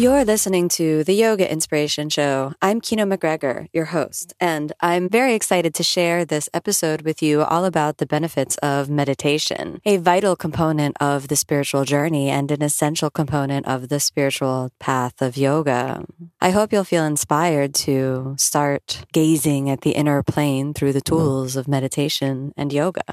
You're listening to the Yoga Inspiration Show. I'm Kino MacGregor, your host, and I'm very excited to share this episode with you all about the benefits of meditation, a vital component of the spiritual journey and an essential component of the spiritual path of yoga. I hope you'll feel inspired to start gazing at the inner plane through the mm-hmm. tools of meditation and yoga.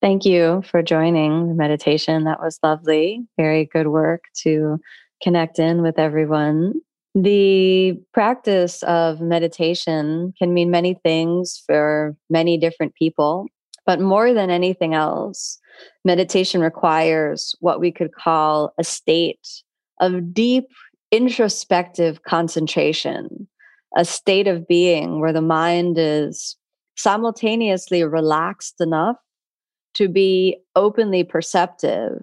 Thank you for joining the meditation. That was lovely. Very good work to connect in with everyone. The practice of meditation can mean many things for many different people, but more than anything else, meditation requires what we could call a state of deep introspective concentration, a state of being where the mind is simultaneously relaxed enough to be openly perceptive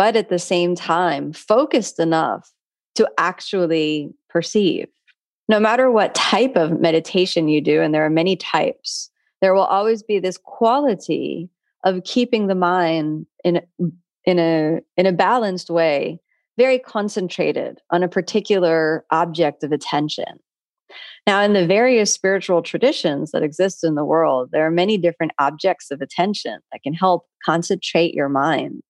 but at the same time, focused enough to actually perceive. No matter what type of meditation you do, and there are many types, there will always be this quality of keeping the mind in, in, a, in a balanced way, very concentrated on a particular object of attention. Now, in the various spiritual traditions that exist in the world, there are many different objects of attention that can help concentrate your mind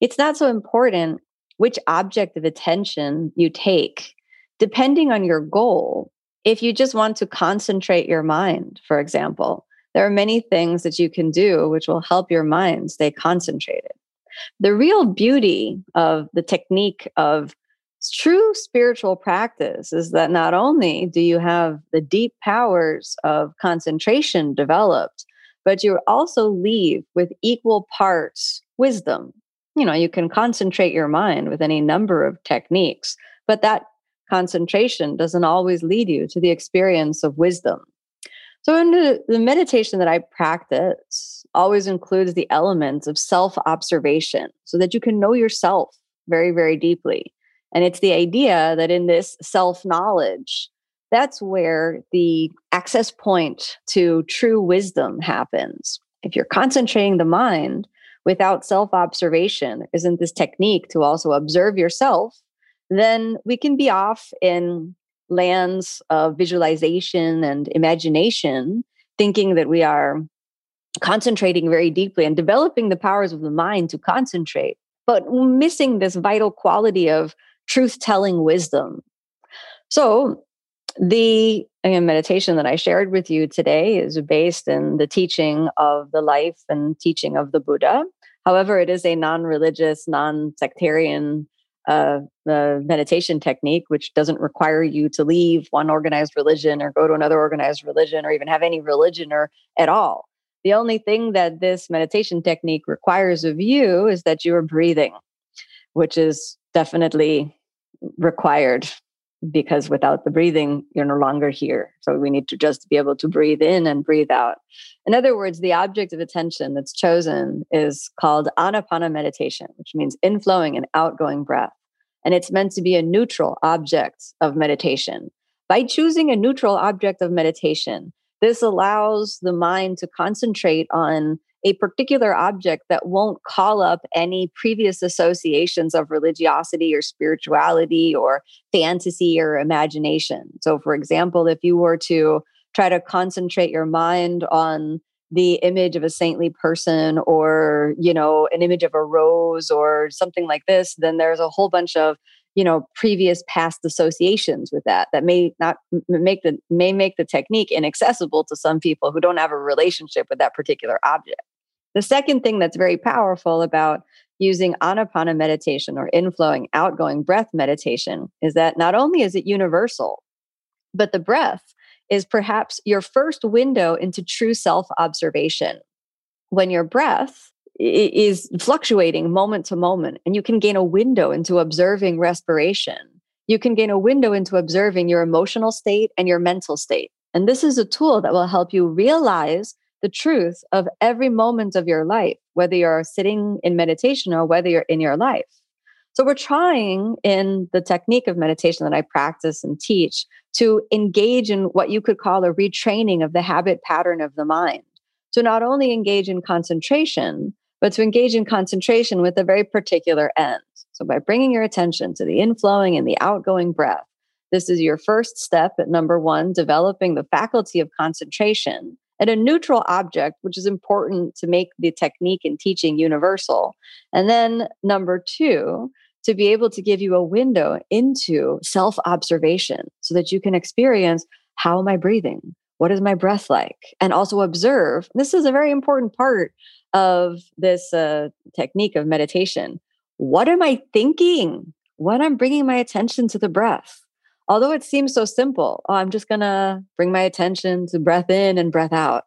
it's not so important which object of attention you take, depending on your goal. If you just want to concentrate your mind, for example, there are many things that you can do which will help your mind stay concentrated. The real beauty of the technique of true spiritual practice is that not only do you have the deep powers of concentration developed, but you also leave with equal parts wisdom you know you can concentrate your mind with any number of techniques but that concentration doesn't always lead you to the experience of wisdom. So in the, the meditation that i practice always includes the elements of self observation so that you can know yourself very very deeply. And it's the idea that in this self knowledge that's where the access point to true wisdom happens. If you're concentrating the mind without self observation, isn't this technique to also observe yourself, then we can be off in lands of visualization and imagination, thinking that we are concentrating very deeply and developing the powers of the mind to concentrate, but missing this vital quality of truth telling wisdom. So, the again, meditation that I shared with you today is based in the teaching of the life and teaching of the Buddha. However, it is a non religious, non sectarian uh, meditation technique, which doesn't require you to leave one organized religion or go to another organized religion or even have any religion or at all. The only thing that this meditation technique requires of you is that you are breathing, which is definitely required because without the breathing, you're no longer here. So we need to just be able to breathe in and breathe out. In other words, the object of attention that's chosen is called anapana meditation, which means inflowing and outgoing breath. And it's meant to be a neutral object of meditation. By choosing a neutral object of meditation, this allows the mind to concentrate on a particular object that won't call up any previous associations of religiosity or spirituality or fantasy or imagination. So, for example, if you were to try to concentrate your mind on the image of a saintly person or you know an image of a rose or something like this then there's a whole bunch of you know previous past associations with that that may not make the may make the technique inaccessible to some people who don't have a relationship with that particular object the second thing that's very powerful about using anapana meditation or inflowing, outgoing breath meditation is that not only is it universal, but the breath is perhaps your first window into true self observation. When your breath is fluctuating moment to moment, and you can gain a window into observing respiration, you can gain a window into observing your emotional state and your mental state. And this is a tool that will help you realize the truth of every moment of your life, whether you're sitting in meditation or whether you're in your life. So, we're trying in the technique of meditation that I practice and teach to engage in what you could call a retraining of the habit pattern of the mind. To not only engage in concentration, but to engage in concentration with a very particular end. So, by bringing your attention to the inflowing and the outgoing breath, this is your first step at number one, developing the faculty of concentration at a neutral object, which is important to make the technique and teaching universal. And then number two, to be able to give you a window into self observation so that you can experience how am I breathing? What is my breath like? And also observe. This is a very important part of this uh, technique of meditation. What am I thinking when I'm bringing my attention to the breath? Although it seems so simple, oh, I'm just going to bring my attention to breath in and breath out.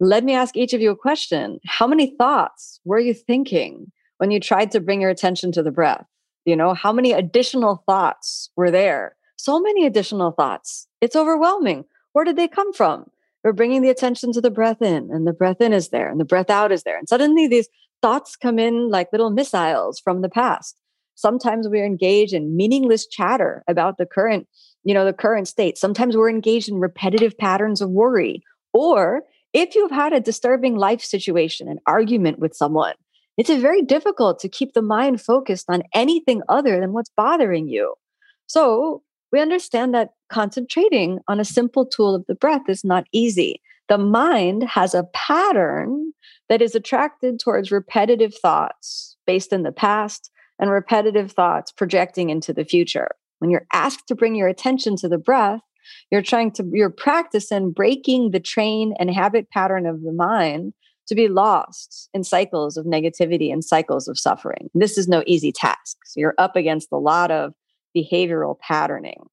Let me ask each of you a question. How many thoughts were you thinking when you tried to bring your attention to the breath? You know, how many additional thoughts were there? So many additional thoughts. It's overwhelming. Where did they come from? We're bringing the attention to the breath in, and the breath in is there, and the breath out is there. And suddenly these thoughts come in like little missiles from the past sometimes we're engaged in meaningless chatter about the current you know the current state. Sometimes we're engaged in repetitive patterns of worry. Or if you've had a disturbing life situation an argument with someone it's very difficult to keep the mind focused on anything other than what's bothering you. So we understand that concentrating on a simple tool of the breath is not easy. The mind has a pattern that is attracted towards repetitive thoughts based in the past and repetitive thoughts projecting into the future. When you're asked to bring your attention to the breath, you're trying to, you're practicing breaking the train and habit pattern of the mind to be lost in cycles of negativity and cycles of suffering. This is no easy task. So you're up against a lot of behavioral patterning.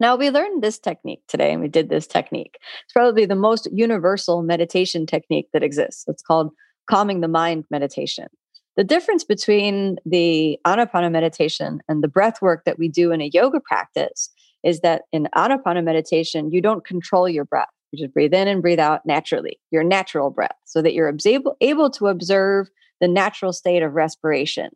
Now, we learned this technique today and we did this technique. It's probably the most universal meditation technique that exists. It's called calming the mind meditation. The difference between the Anapana meditation and the breath work that we do in a yoga practice is that in Anapana meditation, you don't control your breath. You just breathe in and breathe out naturally, your natural breath, so that you're able, able to observe the natural state of respiration.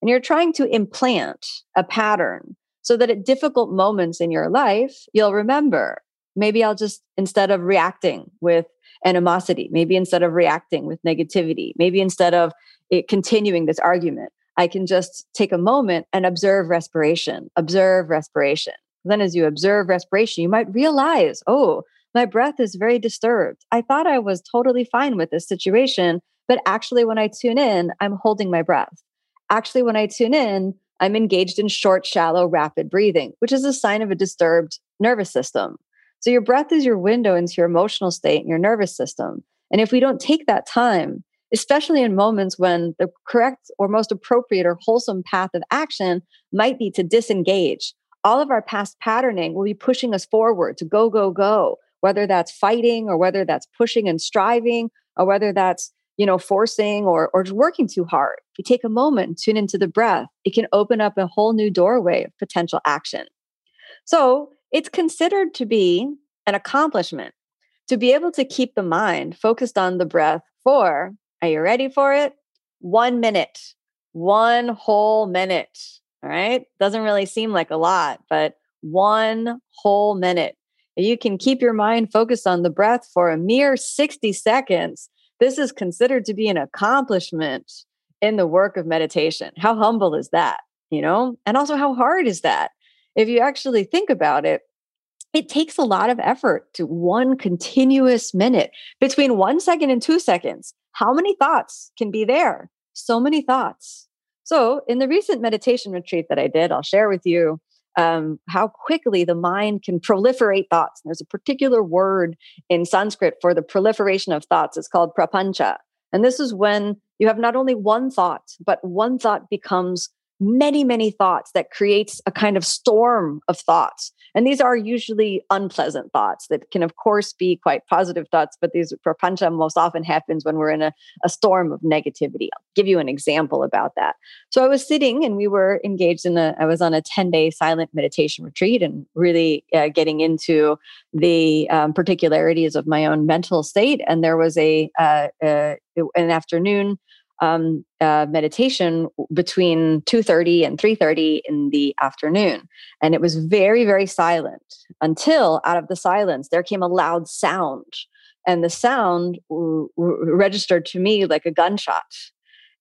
And you're trying to implant a pattern so that at difficult moments in your life, you'll remember maybe I'll just, instead of reacting with animosity, maybe instead of reacting with negativity, maybe instead of it continuing this argument. I can just take a moment and observe respiration, observe respiration. Then, as you observe respiration, you might realize, oh, my breath is very disturbed. I thought I was totally fine with this situation, but actually, when I tune in, I'm holding my breath. Actually, when I tune in, I'm engaged in short, shallow, rapid breathing, which is a sign of a disturbed nervous system. So, your breath is your window into your emotional state and your nervous system. And if we don't take that time especially in moments when the correct or most appropriate or wholesome path of action might be to disengage. All of our past patterning will be pushing us forward to go, go, go, whether that's fighting or whether that's pushing and striving or whether that's you know forcing or or working too hard if you take a moment tune into the breath it can open up a whole new doorway of potential action so it's considered to be an accomplishment to be able to keep the mind focused on the breath for are you ready for it? One minute, one whole minute. All right. Doesn't really seem like a lot, but one whole minute. You can keep your mind focused on the breath for a mere 60 seconds. This is considered to be an accomplishment in the work of meditation. How humble is that? You know, and also how hard is that? If you actually think about it, it takes a lot of effort to one continuous minute between one second and two seconds. How many thoughts can be there? So many thoughts. So, in the recent meditation retreat that I did, I'll share with you um, how quickly the mind can proliferate thoughts. there's a particular word in Sanskrit for the proliferation of thoughts. It's called prapancha. And this is when you have not only one thought, but one thought becomes many, many thoughts that creates a kind of storm of thoughts. And these are usually unpleasant thoughts that can, of course, be quite positive thoughts, but these prapancha most often happens when we're in a, a storm of negativity. I'll give you an example about that. So I was sitting and we were engaged in a, I was on a 10 day silent meditation retreat and really uh, getting into the um, particularities of my own mental state. And there was a, uh, uh, an afternoon um, uh, meditation between 2.30 and 3.30 in the afternoon. And it was very very silent until out of the silence there came a loud sound. And the sound w- w- registered to me like a gunshot.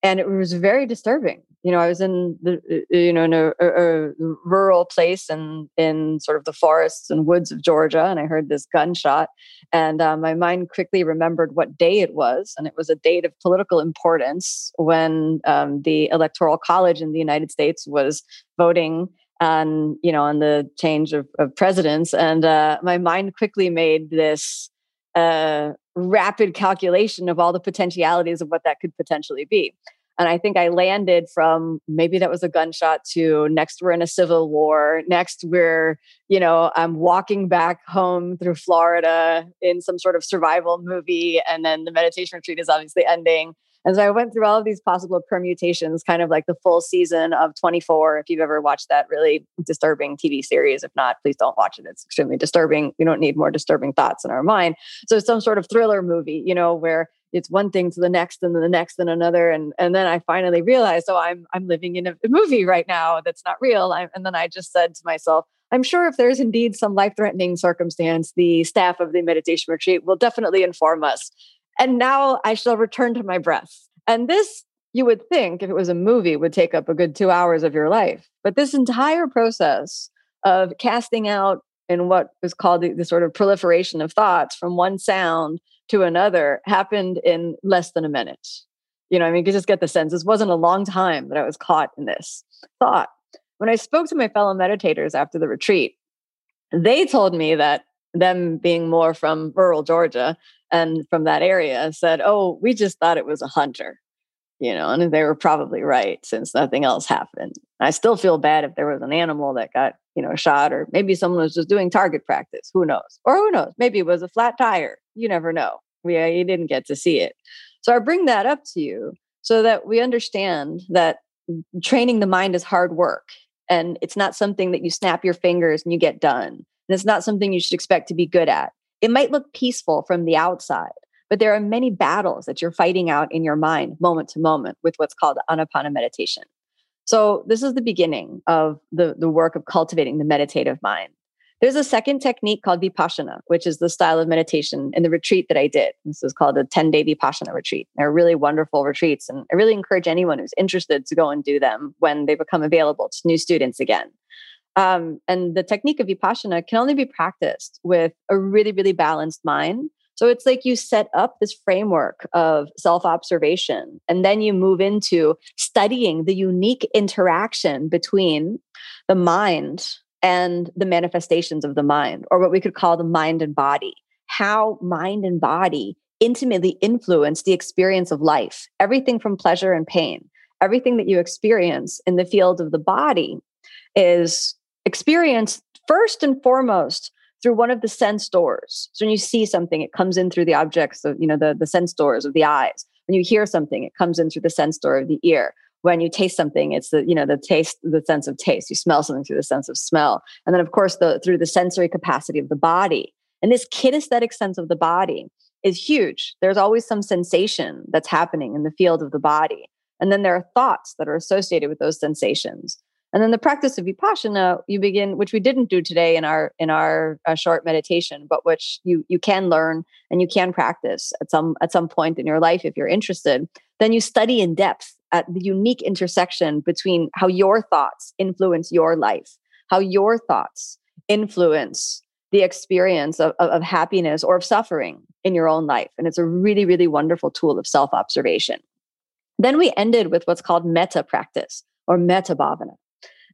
And it was very disturbing you know i was in the uh, you know in a, a, rural place and in sort of the forests and woods of georgia and i heard this gunshot and uh, my mind quickly remembered what day it was and it was a date of political importance when um, the electoral college in the united states was voting on you know on the change of, of presidents and uh, my mind quickly made this uh, rapid calculation of all the potentialities of what that could potentially be. And I think I landed from maybe that was a gunshot to next we're in a civil war. Next we're, you know, I'm walking back home through Florida in some sort of survival movie. And then the meditation retreat is obviously ending. And so I went through all of these possible permutations, kind of like the full season of 24. If you've ever watched that really disturbing TV series, if not, please don't watch it. It's extremely disturbing. We don't need more disturbing thoughts in our mind. So some sort of thriller movie, you know, where it's one thing to the next and then the next and another and and then i finally realized oh i'm i'm living in a, movie right now that's not real I, and then i just said to myself i'm sure if there's indeed some life threatening circumstance the staff of the meditation retreat will definitely inform us and now I shall return to my breath. And this, you would think, if it was a movie, would take up a good two hours of your life. But this entire process of casting out in what is called the, the sort of proliferation of thoughts from one sound to another happened in less than a minute. You know, I mean, you just get the sense this wasn't a long time that I was caught in this thought. When I spoke to my fellow meditators after the retreat, they told me that them being more from rural Georgia and from that area said, Oh, we just thought it was a hunter, you know, and they were probably right since nothing else happened. I still feel bad if there was an animal that got, you know, shot, or maybe someone was just doing target practice. Who knows? Or who knows? Maybe it was a flat tire. You never know. We, uh, you didn't get to see it. So I bring that up to you so that we understand that training the mind is hard work and it's not something that you snap your fingers and you get done and it's not something you should expect to be good at. It might look peaceful from the outside, but there are many battles that you're fighting out in your mind moment to moment with what's called anapana meditation. So, this is the beginning of the, the work of cultivating the meditative mind. There's a second technique called Vipassana, which is the style of meditation in the retreat that I did. This is called a 10 day Vipassana retreat. They're really wonderful retreats. And I really encourage anyone who's interested to go and do them when they become available to new students again. Um, and the technique of vipassana can only be practiced with a really, really balanced mind. So it's like you set up this framework of self observation, and then you move into studying the unique interaction between the mind and the manifestations of the mind, or what we could call the mind and body. How mind and body intimately influence the experience of life, everything from pleasure and pain. Everything that you experience in the field of the body is experienced first and foremost through one of the sense doors. So when you see something, it comes in through the objects of, you know, the, the sense doors of the eyes. When you hear something, it comes in through the sense door of the ear. When you taste something, it's the, you know, the taste, the sense of taste. You smell something through the sense of smell. And then of course the through the sensory capacity of the body. And this kinesthetic sense of the body is huge. There's always some sensation that's happening in the field of the body. And then there are thoughts that are associated with those sensations. And then the practice of vipassana, you begin, which we didn't do today in our in our uh, short meditation, but which you you can learn and you can practice at some at some point in your life if you're interested. Then you study in depth at the unique intersection between how your thoughts influence your life, how your thoughts influence the experience of, of, of happiness or of suffering in your own life. And it's a really, really wonderful tool of self observation. Then we ended with what's called metta practice or metta bhavana.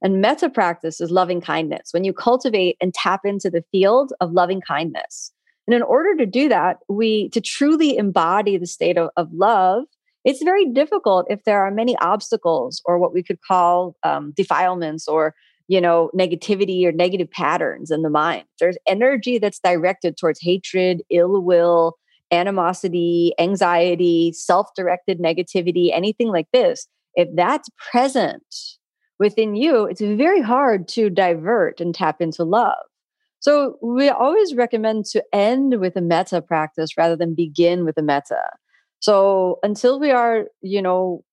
And metta practice is loving kindness. When you cultivate and tap into the field of loving kindness. And in order to do that, we to truly embody the state of, of love it's very difficult if there are many obstacles or what we could call um, defilements or you know negativity or negative patterns in the mind there's energy that's directed towards hatred ill will animosity anxiety self-directed negativity anything like this if that's present within you it's very hard to divert and tap into love so we always recommend to end with a metta practice rather than begin with a metta so until we are you know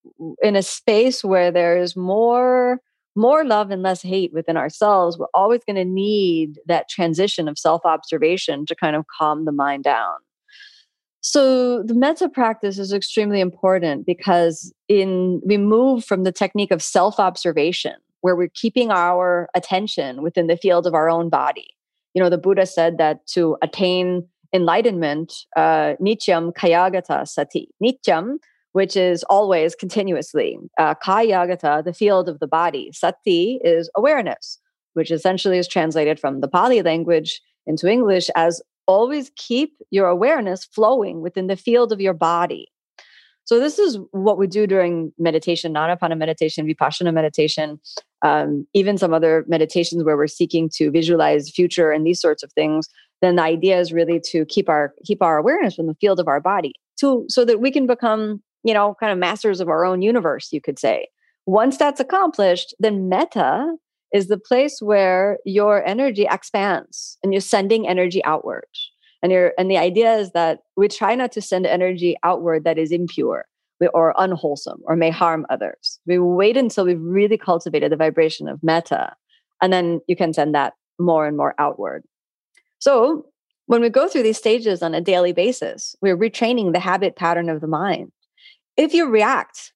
in a space where there's more more love and less hate within ourselves, we're always going to need that transition of self observation to kind of calm the mind down. So the metta practice is extremely important because in we move from the technique of self observation where we're keeping our attention within the field of our own body. You know, the Buddha said that to attain enlightenment, uh, nityam kayagata sati. Nityam which is always continuously. Uh, Kayagata, the field of the body. Sati is awareness, which essentially is translated from the Pali language into English as always keep your awareness flowing within the field of your body. So this is what we do during meditation, Anapana meditation, Vipassana meditation, um, even some other meditations where we're seeking to visualize future and these sorts of things. Then the idea is really to keep our keep our awareness from the field of our body, to so that we can become you know, kind of masters of our own universe, you could say. Once that's accomplished, then metta is the place where your energy expands and you're sending energy outward. And you're, and the idea is that we try not to send energy outward that is impure or unwholesome or may harm others. We wait until we've really cultivated the vibration of metta, and then you can send that more and more outward. So when we go through these stages on a daily basis, we're retraining the habit pattern of the mind if you react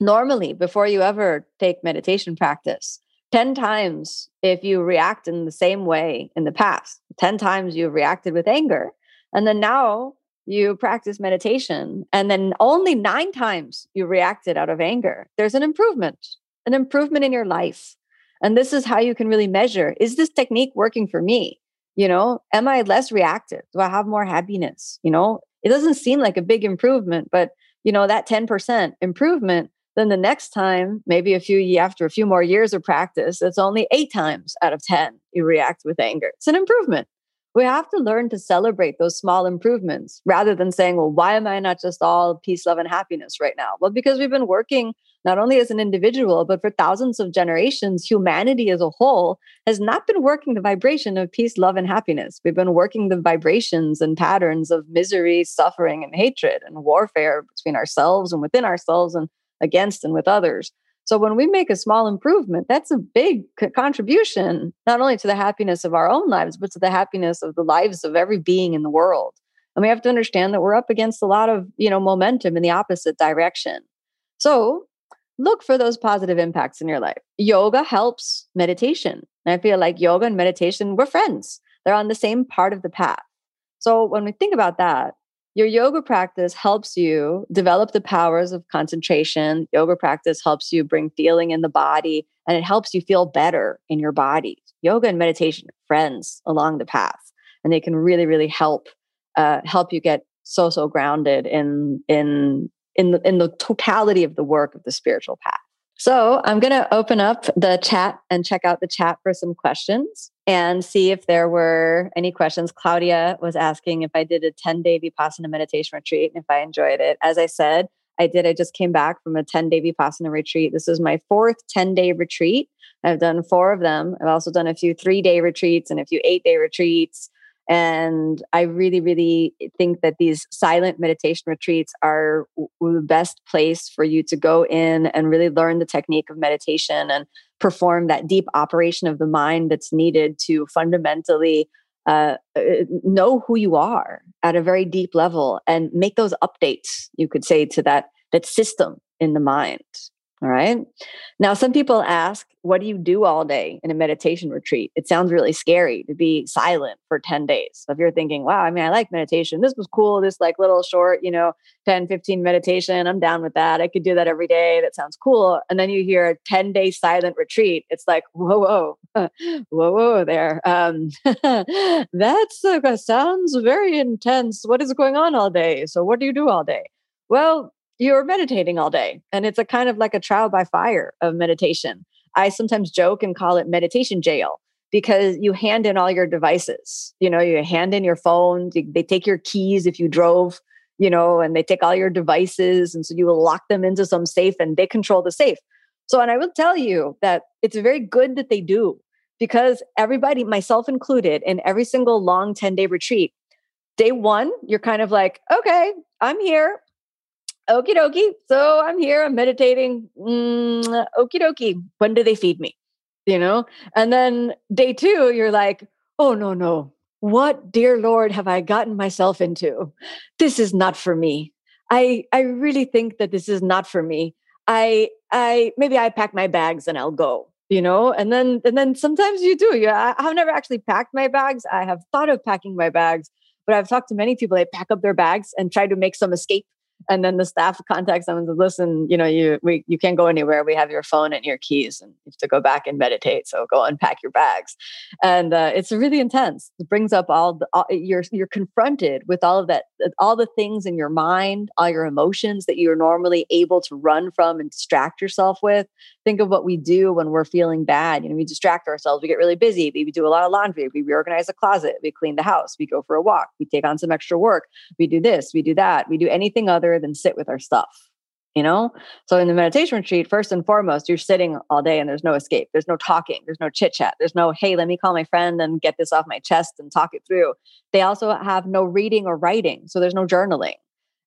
normally before you ever take meditation practice 10 times if you react in the same way in the past. 10 times you've reacted with anger and then now you practice meditation and then only 9 times you reacted out of anger. There's an improvement an improvement in your life and this is how you can really measure is this technique working for me? You know am i less reactive? Do i have more happiness? You know it doesn't seem like a big improvement but you know that 10% improvement then the next time maybe a few after a few more years of practice it's only eight times out of 10 you react with anger. It's an improvement. We have to learn to celebrate those small improvements rather than saying well why am i not just all peace love and happiness right now? Well because we've been working not only as an individual, but for thousands of generations, humanity as a whole has not been working the vibration of peace, love, and happiness. We've been working the vibrations and patterns of misery, suffering, and hatred and warfare between ourselves and within ourselves and against and with others. So when we make a small improvement, that's a big contribution, not only to the happiness of our own lives, but to the happiness of the lives of every being in the world. And we have to understand that we're up against a lot of, you know, momentum in the opposite direction. So look for those positive impacts in your life. Yoga helps meditation. And I feel like yoga and meditation, we're friends. They're on the same part of the path. So when we think about that, your yoga practice helps you develop the powers of concentration. Yoga practice helps you bring feeling in the body and it helps you feel better in your body. Yoga and meditation, friends along the path, and they can really, really help uh, help you get so so grounded in in in the, in the totality of the work of the spiritual path. So I'm going to open up the chat and check out the chat for some questions and see if there were any questions. Claudia was asking if I did a 10 day Vipassana meditation retreat and if I enjoyed it. As I said, I did. I just came back from a 10 day Vipassana retreat. This is my fourth 10 day retreat. I've done four of them. I've also done a few three day retreats and a few eight day retreats. And I really, really think that these silent meditation retreats are the best place for you to go in and really learn the technique of meditation and perform that deep operation of the mind that's needed to fundamentally uh, uh know who you are at a very deep level and make those updates, you could say, to that that system in the mind. All right. Now, some people ask, what do you do all day in a meditation retreat? It sounds really scary to be silent for 10 days. So if you're thinking, wow, I mean, I like meditation. This was cool. This like little short, you know, 10, 15 meditation. I'm down with that. I could do that every day. That sounds cool. And then you hear a 10 day silent retreat. It's like, whoa, whoa, whoa, whoa there. Um, that's uh, sounds very intense. What is going on all day? So what do you do all day? Well, you're meditating all day. And it's a kind of like a trial by fire of meditation. I sometimes joke and call it meditation jail because you hand in all your devices. You know, you hand in your phone, they take your keys if you drove, you know, and they take all your devices. And so you will lock them into some safe and they control the safe. So, and I will tell you that it's very good that they do because everybody, myself included, in every single long 10 day retreat, day one, you're kind of like, okay, I'm here. Okie dokie. So I'm here, I'm meditating. Mm, okie dokie. When do they feed me? You know? And then day two, you're like, oh, no, no. What, dear Lord, have I gotten myself into? This is not for me. I, I really think that this is not for me. I, I, maybe I pack my bags and I'll go you know and then and then sometimes you do yeah i've never actually packed my bags i have thought of packing my bags but i've talked to many people they pack up their bags and try to make some escape and then the staff contacts them and says, "Listen, you know, you we you can't go anywhere. We have your phone and your keys, and you have to go back and meditate. So go unpack your bags." And uh, it's really intense. It brings up all the all, you're you're confronted with all of that, all the things in your mind, all your emotions that you're normally able to run from and distract yourself with. Think of what we do when we're feeling bad. You know, we distract ourselves. We get really busy. We do a lot of laundry. We reorganize a closet. We clean the house. We go for a walk. We take on some extra work. We do this. We do that. We do anything other than sit with our stuff you know? So in the meditation retreat first and foremost you're sitting all day and there's no escape. There's no talking. There's no chit chat. There's no hey let me call my friend and get this off my chest and talk it through. They also have no reading or writing so there's no journaling.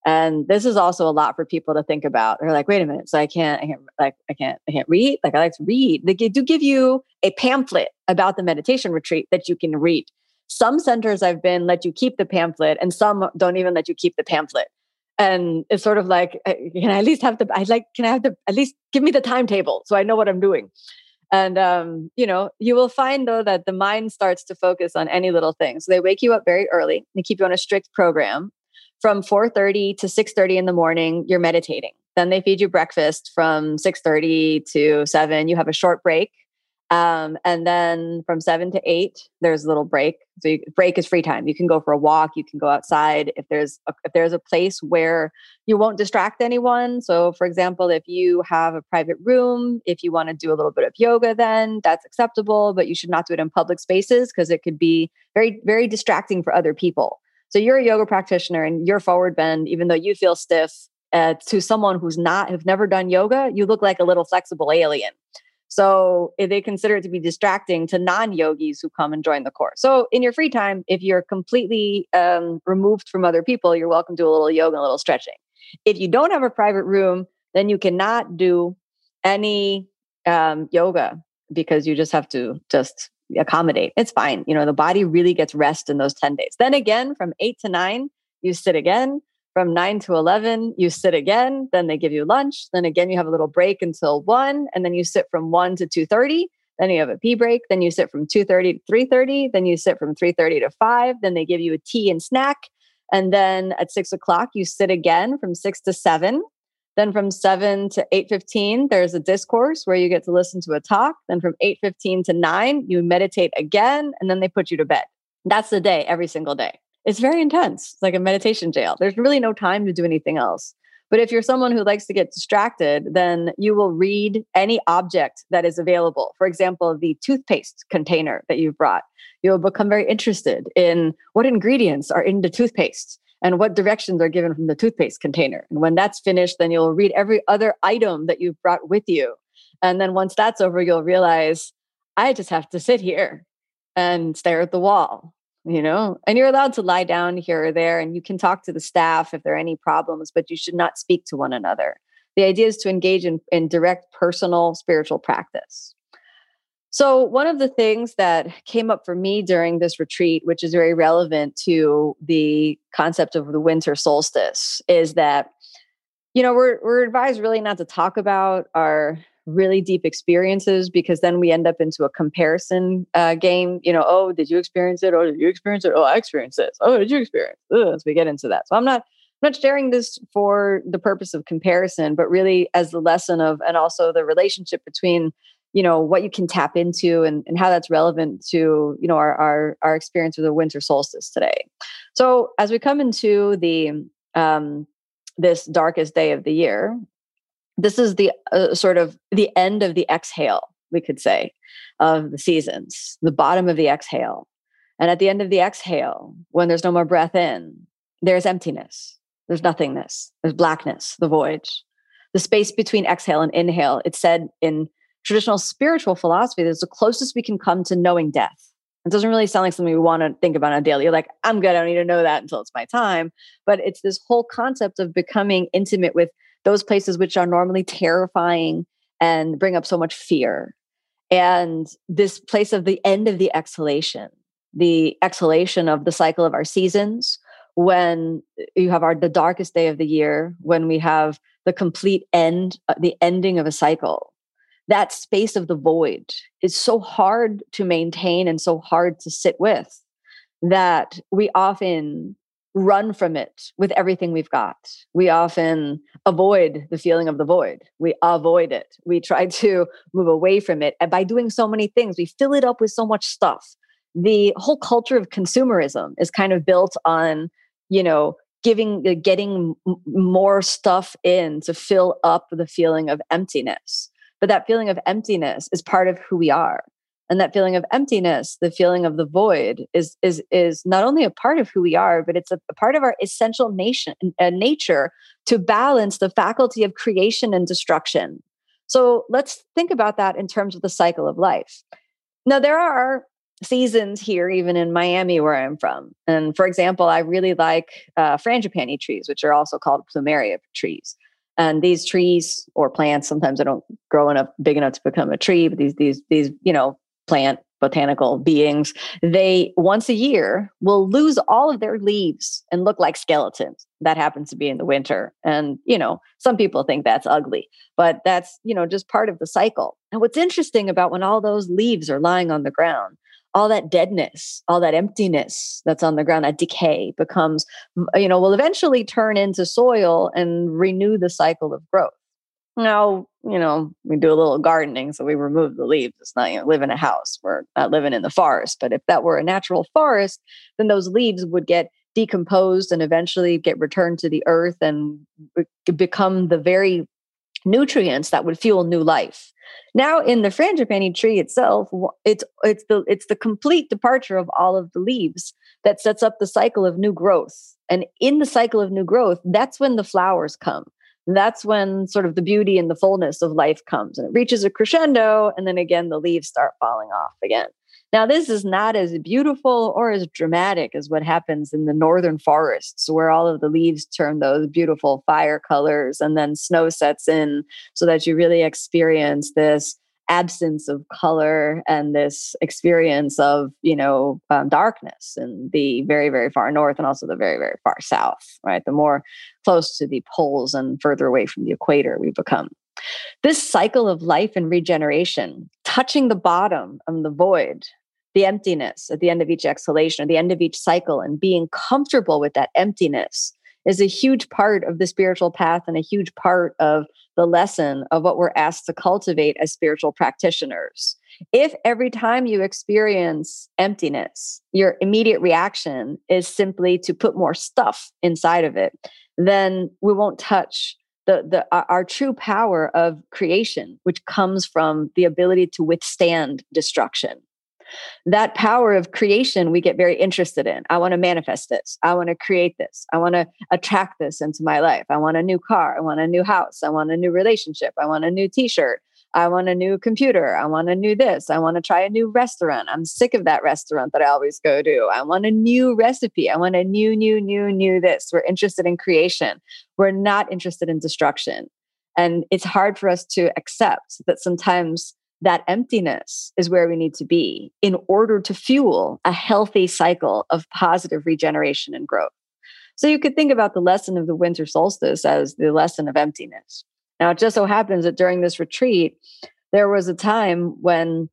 And this is also a lot for people to think about. They're like wait a minute so i can't i can't like i can't i can't read? Like i like to read. They do give you a pamphlet about the meditation retreat that you can read. Some centers i've been let you keep the pamphlet and some don't even let you keep the pamphlet and it's sort of like uh, can i at least have the i like can i have the at least give me the timetable so i know what i'm doing? And um, you know you will find though that the mind starts to focus on any little thing. So they wake you up very early. They keep you on a strict program. From 4.30 to 6.30 in the morning you're meditating. Then they feed you breakfast from 6.30 to 7 you have a short break um, and then from seven to eight, there's a little break. So you, break is free time. You can go for a walk. You can go outside. If there's a, if there's a place where you won't distract anyone. So, for example, if you have a private room, if you want to do a little bit of yoga, then that's acceptable. But you should not do it in public spaces because it could be very very distracting for other people. So you're a yoga practitioner and you're forward bend, even though you feel stiff. Uh, to someone who's not, who've never done yoga, you look like a little flexible alien. So eh, they consider it to be distracting to non yogis who come and join the course. So in your free time, if you're completely um, removed from other people, you're welcome to a little yoga a little stretching. If you don't have a private room, then you cannot do any um, yoga because you just have to just accommodate. It's fine. You know, the body really gets rest in those 10 days. Then again, from eight to nine, you sit again from 9 to 11 you sit again then they give you lunch then again you have a little break until 1 and then you sit from 1 to 2.30 then you have a pee break then you sit from 2.30 to 3.30 then you sit from 3.30 to 5 then they give you a tea and snack and then at 6 o'clock you sit again from 6 to 7 then from 7 to 8.15 there's a discourse where you get to listen to a talk. Then from 8.15 to 9 you meditate again and then they put you to bed. That's the day every single day it's very intense. It's like a meditation jail. There's really no time to do anything else. But if you're someone who likes to get distracted, then you will read any object that is available. For example, the toothpaste container that you've brought. You'll become very interested in what ingredients are in the toothpaste and what directions are given from the toothpaste container. And when that's finished, then you'll read every other item that you've brought with you. And then once that's over, you'll realize, I just have to sit here and stare at the wall you know and you're allowed to lie down here or there and you can talk to the staff if there are any problems but you should not speak to one another. The idea is to engage in, in direct personal spiritual practice. So one of the things that came up for me during this retreat which is very relevant to the concept of the winter solstice is that you know we're, we're advised really not to talk about our really deep experiences because then we end up into a comparison uh, game. You know, oh, did you experience it? Oh, did you experience it? Oh, I experienced this. Oh, did you experience? Ugh, as we get into that, so I'm not I'm not sharing this for the purpose of comparison, but really as the lesson of and also the relationship between you know what you can tap into and, and how that's relevant to you know our, our our experience with the winter solstice today so as we come into the um this darkest day of the year, this is the uh, sort of the end of the exhale, we could say, of the seasons, the bottom of the exhale. And at the end of the exhale, when there's no more breath in, there's emptiness, there's nothingness, there's blackness, the void. The space between exhale and inhale, it's said in traditional spiritual philosophy, that's the closest we can come to knowing death. It doesn't really sound like something we want to think about on a daily. You're like, I'm good. I don't need to know that until it's my time. But it's this whole concept of becoming intimate with those places which are normally terrifying and bring up so much fear. And this place of the end of the exhalation, the exhalation of the cycle of our seasons, when you have our the darkest day of the year, when we have the complete end, uh, the ending of a cycle, that space of the void is so hard to maintain and so hard to sit with that we often run from it with everything we've got. We often avoid the feeling of the void. We avoid it. We try to move away from it. And by doing so many things, we fill it up with so much stuff. The whole culture of consumerism is kind of built on, you know, giving, uh, getting more stuff in to fill up the feeling of emptiness. But that feeling of emptiness is part of who we are. And that feeling of emptiness, the feeling of the void, is is is not only a part of who we are, but it's a, a part of our essential nation, uh, nature to balance the faculty of creation and destruction. So let's think about that in terms of the cycle of life. Now, there are seasons here, even in Miami, where I'm from. And for example, I really like uh, frangipani trees, which are also called plumeria trees. And these trees or plants, sometimes they don't grow enough big enough to become a tree, but these these these, you know, plant botanical beings, they once a year will lose all of their leaves and look like skeletons. That happens to be in the winter. And, you know, some people think that's ugly, but that's, you know, just part of the cycle. And what's interesting about when all those leaves are lying on the ground all that deadness, all that emptiness that's on the ground, that decay becomes, you know, will eventually turn into soil and renew the cycle of growth. Now, you know, we do a little gardening, so we remove the leaves. It's not, you know, live in a house. We're not living in the forest. But if that were a natural forest, then those leaves would get decomposed and eventually get returned to the earth and become the very nutrients that would fuel new life. Now in the frangipani tree itself, it's it's the it's the complete departure of all of the leaves that sets up the cycle of new growth. And in the cycle of new growth, that's when the flowers come. That's when sort of the beauty and the fullness of life comes and it reaches a crescendo and then again the leaves start falling off again. Now, this is not as beautiful or as dramatic as what happens in the northern forests, where all of the leaves turn those beautiful fire colors and then snow sets in, so that you really experience this absence of color and this experience of you know um, darkness in the very very far north and also the very very far south right? The more close to the poles and further away from the equator we become. This cycle of life and regeneration touching the bottom of the void the emptiness at the end of each exhalation or the end of each cycle and being comfortable with that emptiness is a huge part of the spiritual path and a huge part of the lesson of what we're asked to cultivate as spiritual practitioners. If every time you experience emptiness, your immediate reaction is simply to put more stuff inside of it, then we won't touch the, the our, our true power of creation, which comes from the ability to withstand destruction that power of creation we get very interested in. I want to manifest this. I want to create this. I want to attract this into my life. I want a new car. I want a new house. I want a new relationship. I want a new t shirt. I want a new computer. I want a new this. I want to try a new restaurant. I'm sick of that restaurant that I always go to. I want a new recipe. I want a new, new, new, new this. We're interested in creation. We're not interested in destruction. And it's hard for us to accept that sometimes that emptiness is where we need to be in order to fuel a healthy cycle of positive regeneration and growth. So you could think about the lesson of the winter solstice as the lesson of emptiness. Now, it just so happens that during this retreat, there was a time when,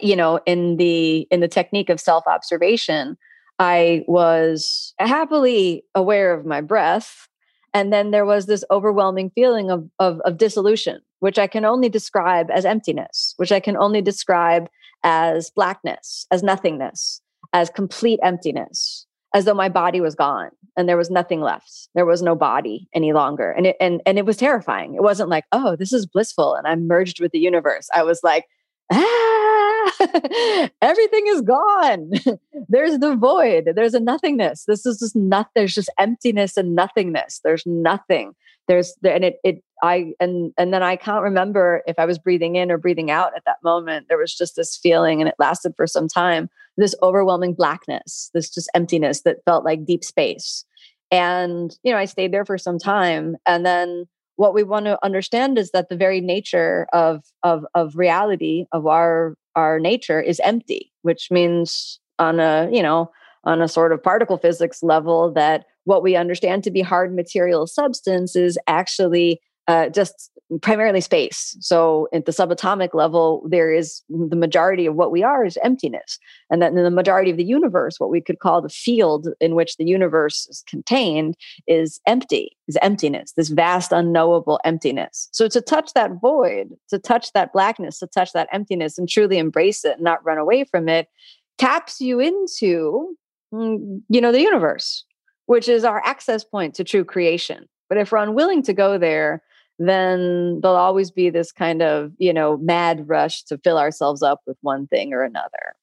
you know, in the in the technique of self observation, I was happily aware of my breath, and then there was this overwhelming feeling of, of, of dissolution which I can only describe as emptiness, which I can only describe as blackness, as nothingness, as complete emptiness. as though my body was gone and there was nothing left. There was no body any longer. And it and and it was terrifying. It wasn't like, oh, this is blissful and I'm merged with the universe. I was like, ah, everything is gone. there's the void. There's a nothingness. This is just not, there's just emptiness and nothingness. There's nothing. There's, and it, it, I, and, and then I can't remember if I was breathing in or breathing out at that moment. There was just this feeling and it lasted for some time, this overwhelming blackness, this just emptiness that felt like deep space. And, you know, I stayed there for some time and then what we want to understand is that the very nature of of of reality of our our nature is empty which means on a you know on a sort of particle physics level that what we understand to be hard material substance is actually uh, just primarily space. So at the subatomic level, there is the majority of what we are is emptiness. And then the majority of the universe, what we could call the field in which the universe is contained, is empty, is emptiness, this vast unknowable emptiness. So to touch that void, to touch that blackness, to touch that emptiness and truly embrace it and not run away from it, taps you into, mm, you know, the universe, which is our access point to true creation. But if we're unwilling to go there, then there'll always be this kind of, you know, mad rush to fill ourselves up with one thing or another.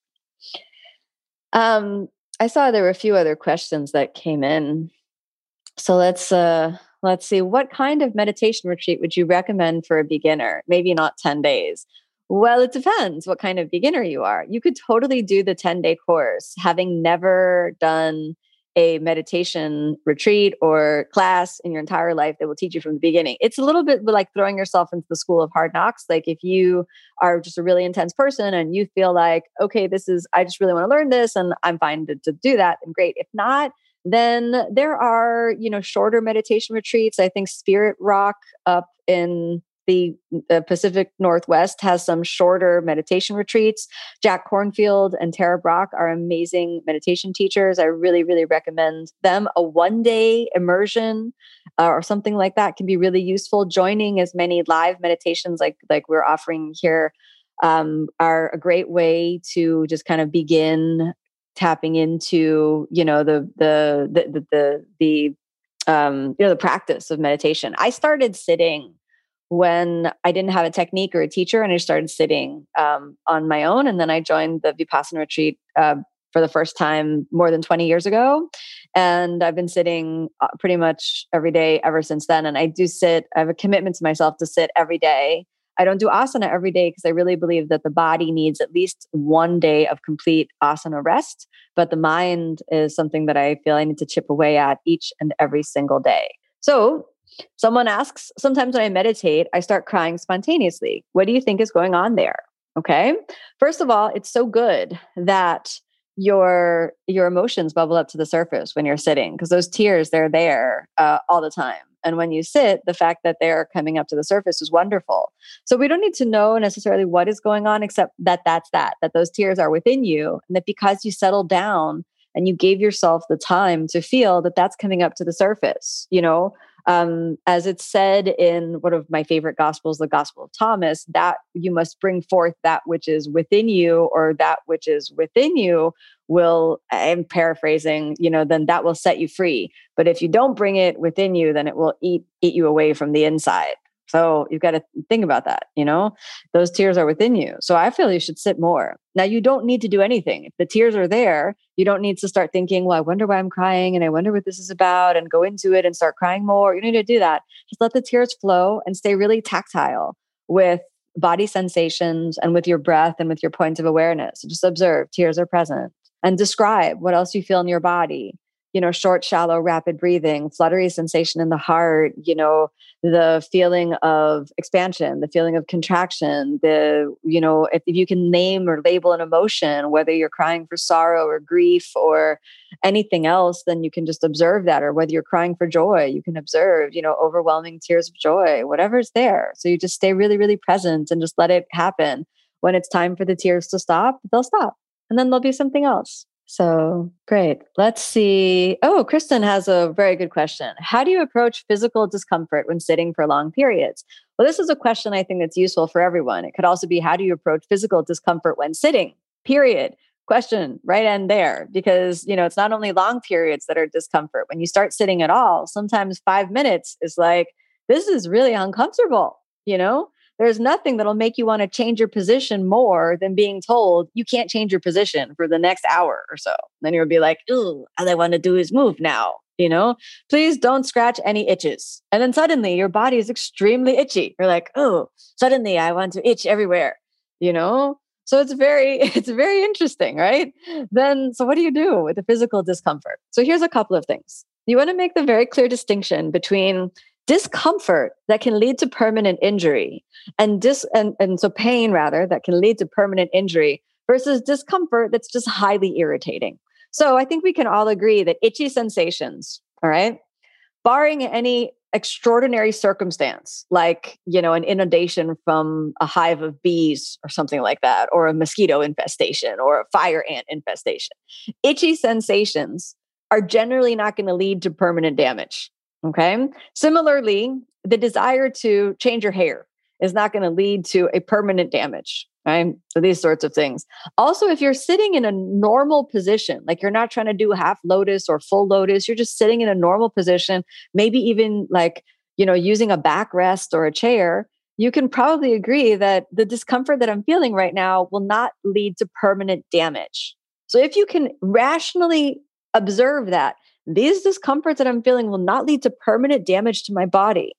Um, I saw there were a few other questions that came in. So let's uh let's see what kind of meditation retreat would you recommend for a beginner? Maybe not 10 days. Well, it depends what kind of beginner you are. You could totally do the 10 day course having never done a meditation retreat or class in your entire life that will teach you from the beginning. It's a little bit like throwing yourself into the school of hard knocks. Like if you are just a really intense person and you feel like, okay, this is, I just really want to learn this and I'm fine to, to do that, and great. If not, then there are, you know, shorter meditation retreats. I think Spirit Rock up in the, Pacific Northwest has some shorter meditation retreats. Jack Kornfield and Tara Brach are amazing meditation teachers. I really, really recommend them. A one day immersion uh, or something like that can be really useful. Joining as many live meditations like like we're offering here um, are a great way to just kind of begin tapping into you know the the the the, the um, you know the practice of meditation. I started sitting when I didn't have a technique or a teacher, and I started sitting um, on my own. And then I joined the Vipassana retreat uh, for the first time more than 20 years ago. And I've been sitting uh, pretty much every day ever since then. And I do sit, I have a commitment to myself to sit every day. I don't do asana every day because I really believe that the body needs at least one day of complete asana rest. But the mind is something that I feel I need to chip away at each and every single day. So Someone asks, sometimes when I meditate, I start crying spontaneously. What do you think is going on there? Okay. First of all, it's so good that your your emotions bubble up to the surface when you're sitting because those tears they're there uh, all the time and when you sit the fact that they're coming up to the surface is wonderful so we don't need to know necessarily what is going on except that that's that that those tears are within you and that because you settle down and you gave yourself the time to feel that that's coming up to the surface you know um, as it's said in one of my favorite gospels, the Gospel of Thomas, that you must bring forth that which is within you, or that which is within you will, I'm paraphrasing, you know, then that will set you free. But if you don't bring it within you, then it will eat eat you away from the inside. So you've got to think about that, you know, those tears are within you. So I feel you should sit more. Now, you don't need to do anything. If the tears are there, you don't need to start thinking, well, I wonder why I'm crying and I wonder what this is about and go into it and start crying more. You don't need to do that. Just let the tears flow and stay really tactile with body sensations and with your breath and with your points of awareness. Just observe tears are present and describe what else you feel in your body you know, short, shallow, rapid breathing, fluttery sensation in the heart, you know, the feeling of expansion, the feeling of contraction, the, you know, if, if you can name or label an emotion, whether you're crying for sorrow or grief or anything else, then you can just observe that. Or whether you're crying for joy, you can observe, you know, overwhelming tears of joy, whatever's there. So you just stay really, really present and just let it happen. When it's time for the tears to stop, they'll stop. And then there'll be something else. So great. Let's see. Oh, Kristen has a very good question. How do you approach physical discomfort when sitting for long periods? Well, this is a question I think that's useful for everyone. It could also be how do you approach physical discomfort when sitting? Period. question right end there because you know it's not only long periods that are discomfort when you start sitting at all sometimes five minutes is like this is really uncomfortable you know there's nothing that'll make you want to change your position more than being told you can't change your position for the next hour or so. Then you'll be like ooh all i want to do is move now you know? Please don't scratch any itches. And then suddenly your body is extremely itchy. You're like oh suddenly i want to itch everywhere you know? So it's very it's very interesting right? Then so what do you do with the physical discomfort? So here's a couple of things. You want to make the very clear distinction between discomfort that can lead to permanent injury and dis and, and so pain rather that can lead to permanent injury versus discomfort that's just highly irritating. So I think we can all agree that itchy sensations, all right, barring any extraordinary circumstance like you know an inundation from a hive of bees or something like that or a mosquito infestation or a fire ant infestation itchy sensations are generally not going to lead to permanent damage okay similarly the desire to change your hair is not going to lead to a permanent damage right? So these sorts of things. Also, if you're sitting in a normal position, like you're not trying to do half lotus or full lotus, you're just sitting in a normal position, maybe even like, you know, using a backrest or a chair, you can probably agree that the discomfort that I'm feeling right now will not lead to permanent damage. So if you can rationally observe that these discomforts that I'm feeling will not lead to permanent damage to my body,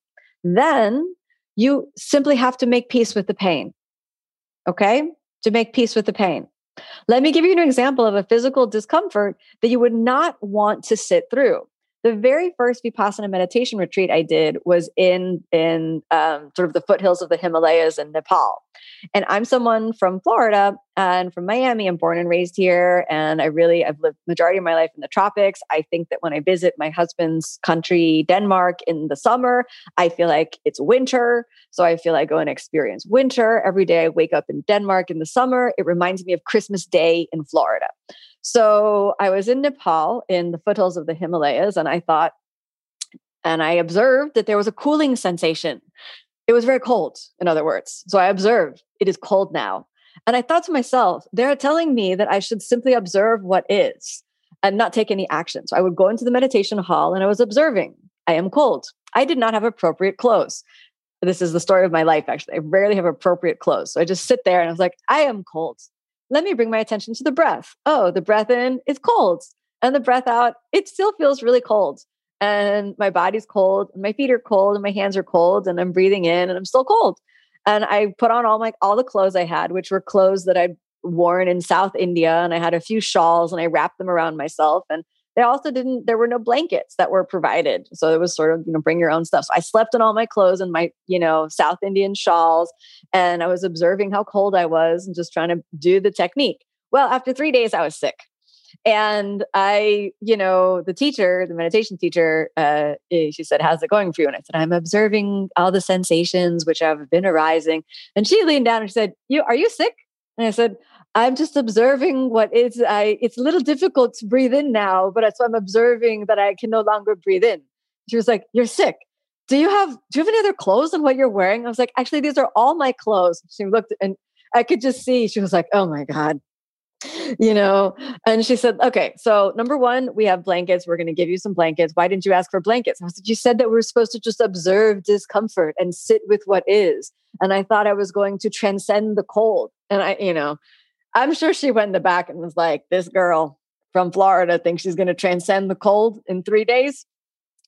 then you simply have to make peace with the pain okay, to make peace with the pain. Let me give you an example of a physical discomfort that you would not want to sit through the very first vipassana meditation retreat I did was in in um, sort of the foothills of the Himalayas in Nepal. And I'm someone from Florida and from Miami. I'm born and raised here, and I really I've lived majority of my life in the tropics. I think that when I visit my husband's country, Denmark, in the summer, I feel like it's winter. So I feel I go and experience winter every day. I wake up in Denmark in the summer. It reminds me of Christmas Day in Florida. So I was in Nepal in the foothills of the Himalayas, and I thought, and I observed that there was a cooling sensation. It was very cold, in other words. So I observed it is cold now. And I thought to myself, they're telling me that I should simply observe what is and not take any action. So I would go into the meditation hall and I was observing. I am cold. I did not have appropriate clothes. This is the story of my life, actually. I rarely have appropriate clothes. So I just sit there and I was like, I am cold let me bring my attention to the breath. Oh, the breath in is cold. And the breath out, it still feels really cold. And my body's cold, and my feet are cold, and my hands are cold, and I'm breathing in and I'm still cold. And I put on all my all the clothes I had, which were clothes that I'd worn in South India, and I had a few shawls and I wrapped them around myself. And they also didn't there were no blankets that were provided so it was sort of you know bring your own stuff so i slept in all my clothes and my you know south indian shawls and i was observing how cold i was and just trying to do the technique well after three days i was sick and i you know the teacher the meditation teacher uh, eh, she said how's it going for you and i said i'm observing all the sensations which have been arising and she leaned down and she said you are you sick and i said I'm just observing what is I it's a little difficult to breathe in now, but so I'm observing that I can no longer breathe in. She was like, You're sick. Do you have do you have any other clothes than what you're wearing? I was like, actually, these are all my clothes. She looked and I could just see she was like, Oh my God. You know, and she said, Okay, so number one, we have blankets. We're gonna give you some blankets. Why didn't you ask for blankets? I said, You said that we are supposed to just observe discomfort and sit with what is. And I thought I was going to transcend the cold. And I, you know, I'm sure she went in the back and was like, this girl from Florida thinks she's going to transcend the cold in three days.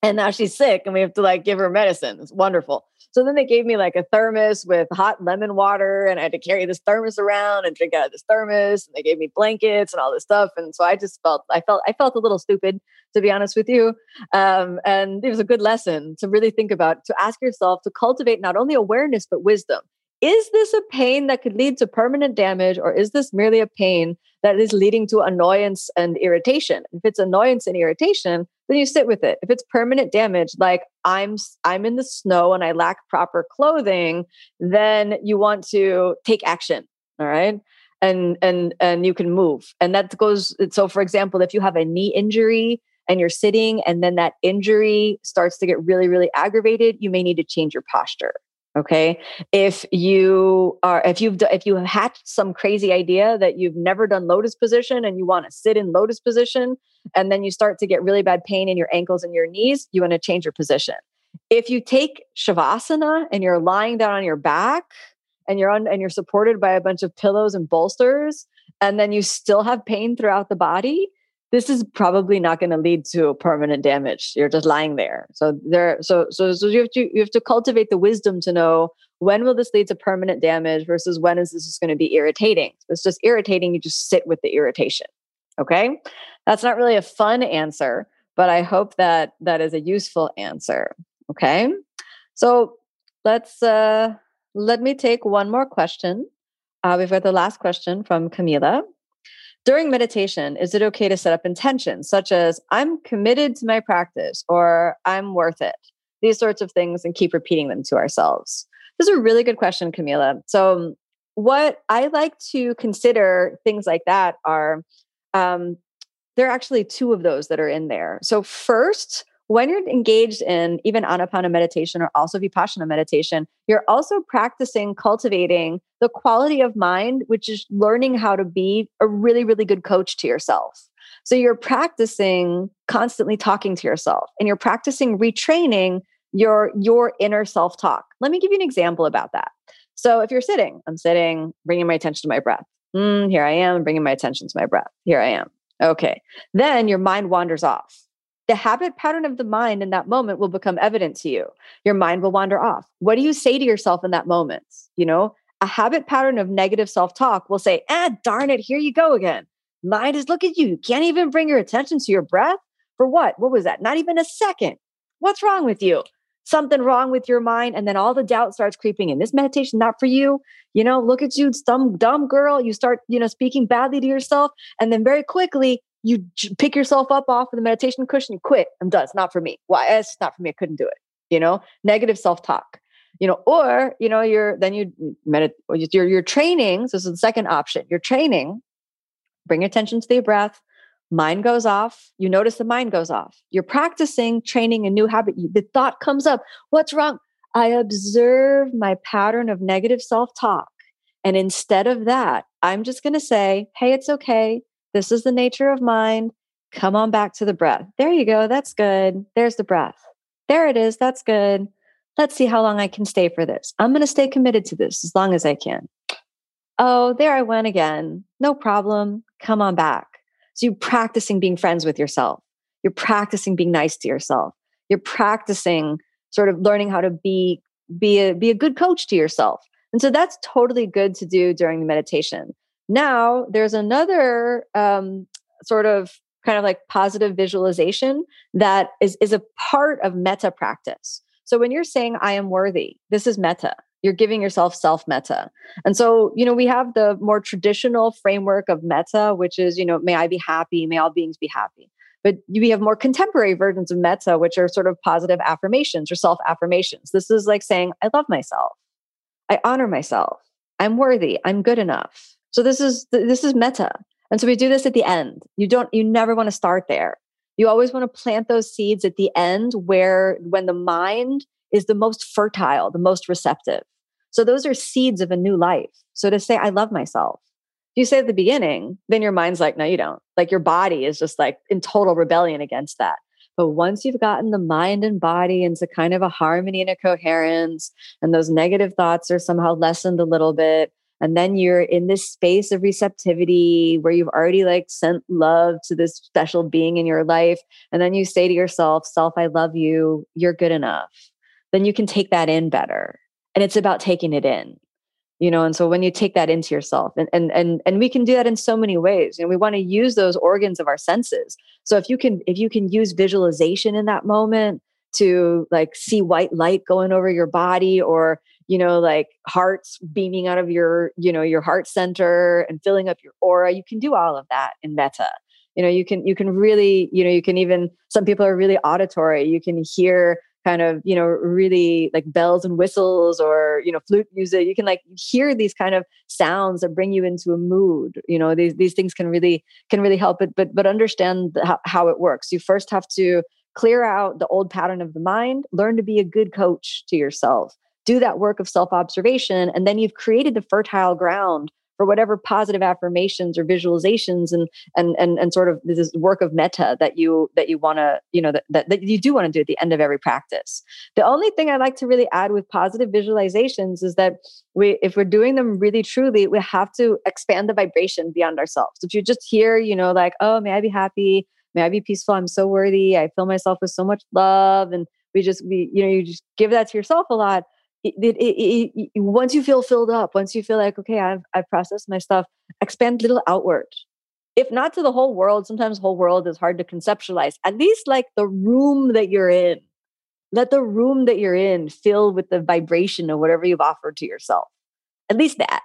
And now she's sick and we have to like give her medicine. It's wonderful. So then they gave me like a thermos with hot lemon water and I had to carry this thermos around and drink out of this thermos. And they gave me blankets and all this stuff. And so I just felt, I felt, I felt a little stupid to be honest with you. Um, and it was a good lesson to really think about, to ask yourself to cultivate not only awareness, but wisdom is this a pain that could lead to permanent damage or is this merely a pain that is leading to annoyance and irritation? If it's annoyance and irritation then you sit with it. If it's permanent damage like i'm i'm in the snow and i lack proper clothing then you want to take action all right? And and and you can move. And that goes so for example if you have a knee injury and you're sitting and then that injury starts to get really really aggravated you may need to change your posture okay? If you are if you've if you have hatched some crazy idea that you've never done lotus position and you want to sit in lotus position and then you start to get really bad pain in your ankles and your knees you want to change your position. If you take shavasana and you're lying down on your back and you're on and you're supported by a bunch of pillows and bolsters and then you still have pain throughout the body this is probably not going to lead to permanent damage. You're just lying there. So there, so so so you have to you have to cultivate the wisdom to know when will this lead to permanent damage versus when is this just going to be irritating. If it's just irritating. You just sit with the irritation. Okay, that's not really a fun answer, but I hope that that is a useful answer. Okay, so let's uh, let me take one more question. Uh, we've got the last question from Camila. During meditation, is it okay to set up intentions such as, I'm committed to my practice or I'm worth it? These sorts of things and keep repeating them to ourselves. This is a really good question, Camila. So, what I like to consider things like that are um, there are actually two of those that are in there. So, first, when you're engaged in even anapana meditation or also vipassana meditation, you're also practicing cultivating the quality of mind, which is learning how to be a really, really good coach to yourself. So you're practicing constantly talking to yourself and you're practicing retraining your your inner self-talk. Let me give you an example about that. So if you're sitting, I'm sitting, bringing my attention to my breath. Mm, here I am, bringing my attention to my breath. Here I am. Okay. Then your mind wanders off the habit pattern of the mind in that moment will become evident to you. Your mind will wander off. What do you say to yourself in that moment? You know, a habit pattern of negative self talk will say, ah, darn it, here you go again. Mind is, look at you. You can't even bring your attention to your breath. For what? What was that? Not even a second. What's wrong with you? Something wrong with your mind. And then all the doubt starts creeping in. This meditation, not for you. You know, look at you, dumb, dumb girl. You start, you know, speaking badly to yourself. And then very quickly, you pick yourself up off of the meditation cushion, you quit. I'm done. It's not for me. Why? Eh, it's not for me. I couldn't do it. You know, negative self-talk. You know, or you know, you're then you meditate. You're you're training. So this is the second option. You're training. Bring attention to the breath. Mind goes off. You notice the mind goes off. You're practicing training a new habit. The thought comes up. What's wrong? I observe my pattern of negative self-talk. And instead of that, I'm just going to say, hey, it's okay. This is the nature of mind. Come on back to the breath. There you go. That's good. There's the breath. There it is. That's good. Let's see how long I can stay for this. I'm going to stay committed to this as long as I can. Oh, there I went again. No problem. Come on back. So you're practicing being friends with yourself. You're practicing being nice to yourself. You're practicing sort of learning how to be be a be a good coach to yourself. And so that's totally good to do during the meditation. Now, there's another um, sort of kind of like positive visualization that is, is a part of metta practice. So when you're saying, I am worthy, this is metta. You're giving yourself self metta. And so, you know, we have the more traditional framework of metta, which is, you know, may I be happy, may all beings be happy. But we have more contemporary versions of metta, which are sort of positive affirmations or self affirmations. This is like saying, I love myself. I honor myself. I'm worthy. I'm good enough. So this is this is metta. And so we do this at the end. You don't you never want to start there. You always want to plant those seeds at the end where when the mind is the most fertile, the most receptive. So those are seeds of a new life. So to say I love myself. You say at the beginning, then your mind's like no you don't. Like your body is just like in total rebellion against that. But once you've gotten the mind and body into kind of a harmony and a coherence, and those negative thoughts are somehow lessened a little bit, and then you're in this space of receptivity where you've already like sent love to this special being in your life and then you say to yourself self i love you. You're good enough. Then you can take that in better and it's about taking it in you know? And so when you take that into yourself and and and, and we can do that in so many ways and we want to use those organs of our senses. So if you can if you can use visualization in that moment to like see white light going over your body or you know like hearts beaming out of your you know your heart center and filling up your aura you can do all of that in metta you know you can you can really you know you can even some people are really auditory. You can hear kind of you know really like bells and whistles or you know flute music. You can like hear these kind of sounds that bring you into a mood. You know these these things can really can really help it but but understand how it works. You first have to clear out the old pattern of the mind learn to be a good coach to yourself do that work of self observation. And then you've created the fertile ground for whatever positive affirmations or visualizations and and and, and sort of this work of metta that you that you want to you know that, that, that you do want to do at the end of every practice. The only thing i like to really add with positive visualizations is that we if we're doing them really truly we have to expand the vibration beyond ourselves. If you just hear you know like oh may i be happy? May i be peaceful? I'm so worthy. I fill myself with so much love. And we just we you know you just give that to yourself a lot it, it, it, once you feel filled up, once you feel like, okay, I've, I've processed my stuff, expand little outward. If not to the whole world, sometimes whole world is hard to conceptualize. At least like the room that you're in, let the room that you're in fill with the vibration of whatever you've offered to yourself. At least that,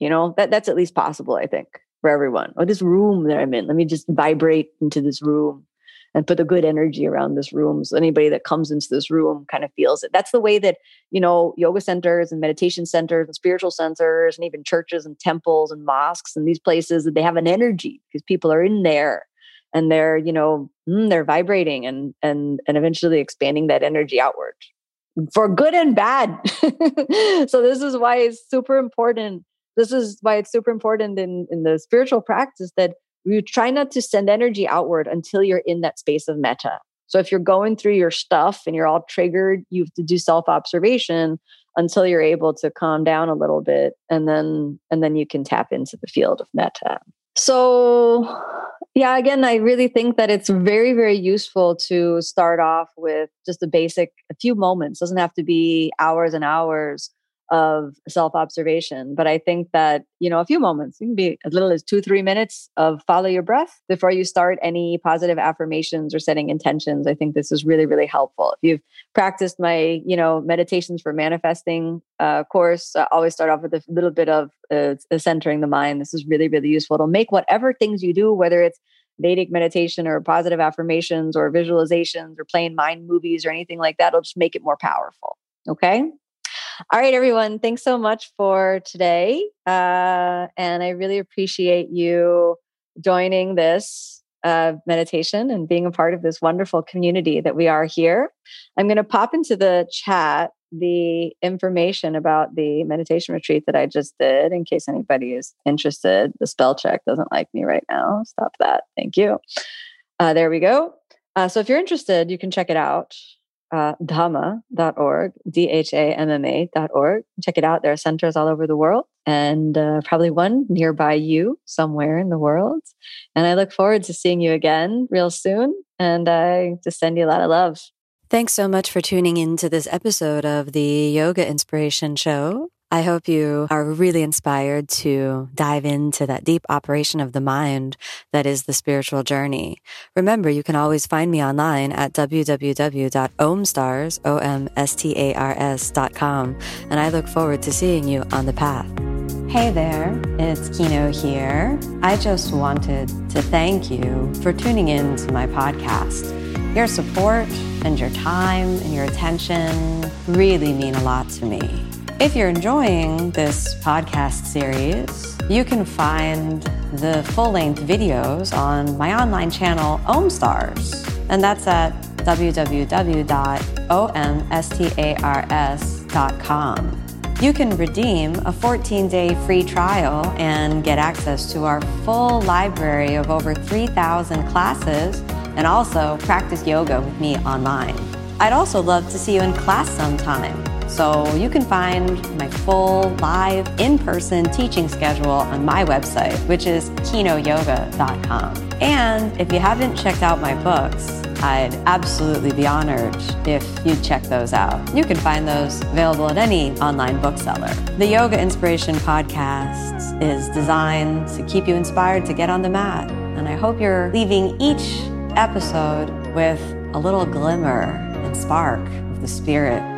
you know, that, that's at least possible, I think, for everyone. Or this room that I'm in, let me just vibrate into this room and put the good energy around this room so anybody that comes into this room kind of feels it. That's the way that you know yoga centers and meditation centers and spiritual centers and even churches and temples and mosques and these places that they have an energy because people are in there and they're you know mm, they're vibrating and and and eventually expanding that energy outward for good and bad. So this is why it's super important this is why it's super important in in the spiritual practice that you try not to send energy outward until you're in that space of metta. So if you're going through your stuff and you're all triggered, you have to do self-observation until you're able to calm down a little bit and then and then you can tap into the field of metta. So yeah, again, I really think that it's very, very useful to start off with just a basic, a few moments. It doesn't have to be hours and hours of self observation. But I think that, you know, a few moments, it can be as little as two, three minutes of follow your breath before you start any positive affirmations or setting intentions. I think this is really, really helpful. If you've practiced my, you know, meditations for manifesting uh, course, I always start off with a little bit of uh, centering the mind. This is really, really useful. It'll make whatever things you do, whether it's Vedic meditation or positive affirmations or visualizations or playing mind movies or anything like that, it'll just make it more powerful. Okay. All right, everyone. Thanks so much for today. Uh, and I really appreciate you joining this uh, meditation and being a part of this wonderful community that we are here. I'm going to pop into the chat the information about the meditation retreat that I just did in case anybody is interested. The spell check doesn't like me right now. Stop that. Thank you. Uh, there we go. Uh, so if you're interested, you can check it out uh, dhamma.org, D H A M M A.org. Check it out. There are centers all over the world and uh, probably one nearby you somewhere in the world. And I look forward to seeing you again real soon. And I just send you a lot of love. Thanks so much for tuning in to this episode of the Yoga Inspiration Show. I hope you are really inspired to dive into that deep operation of the mind that is the spiritual journey. Remember, you can always find me online at www.omstars, O-M-S-T-A-R-S.com, and I look forward to seeing you on the path. Hey there, it's Kino here. I just wanted to thank you for tuning in to my podcast. Your support and your time and your attention really mean a lot to me. If you're enjoying this podcast series, you can find the full length videos on my online channel, OmStars, and that's at www.omstars.com. You can redeem a 14 day free trial and get access to our full library of over 3,000 classes and also practice yoga with me online. I'd also love to see you in class sometime. So you can find my full live in person teaching schedule on my website, which is kinoyoga.com. And if you haven't checked out my books, I'd absolutely be honored if you'd check those out. You can find those available at any online bookseller. The Yoga Inspiration Podcast is designed to keep you inspired to get on the mat. And I hope you're leaving each episode with a little glimmer and spark of the spirit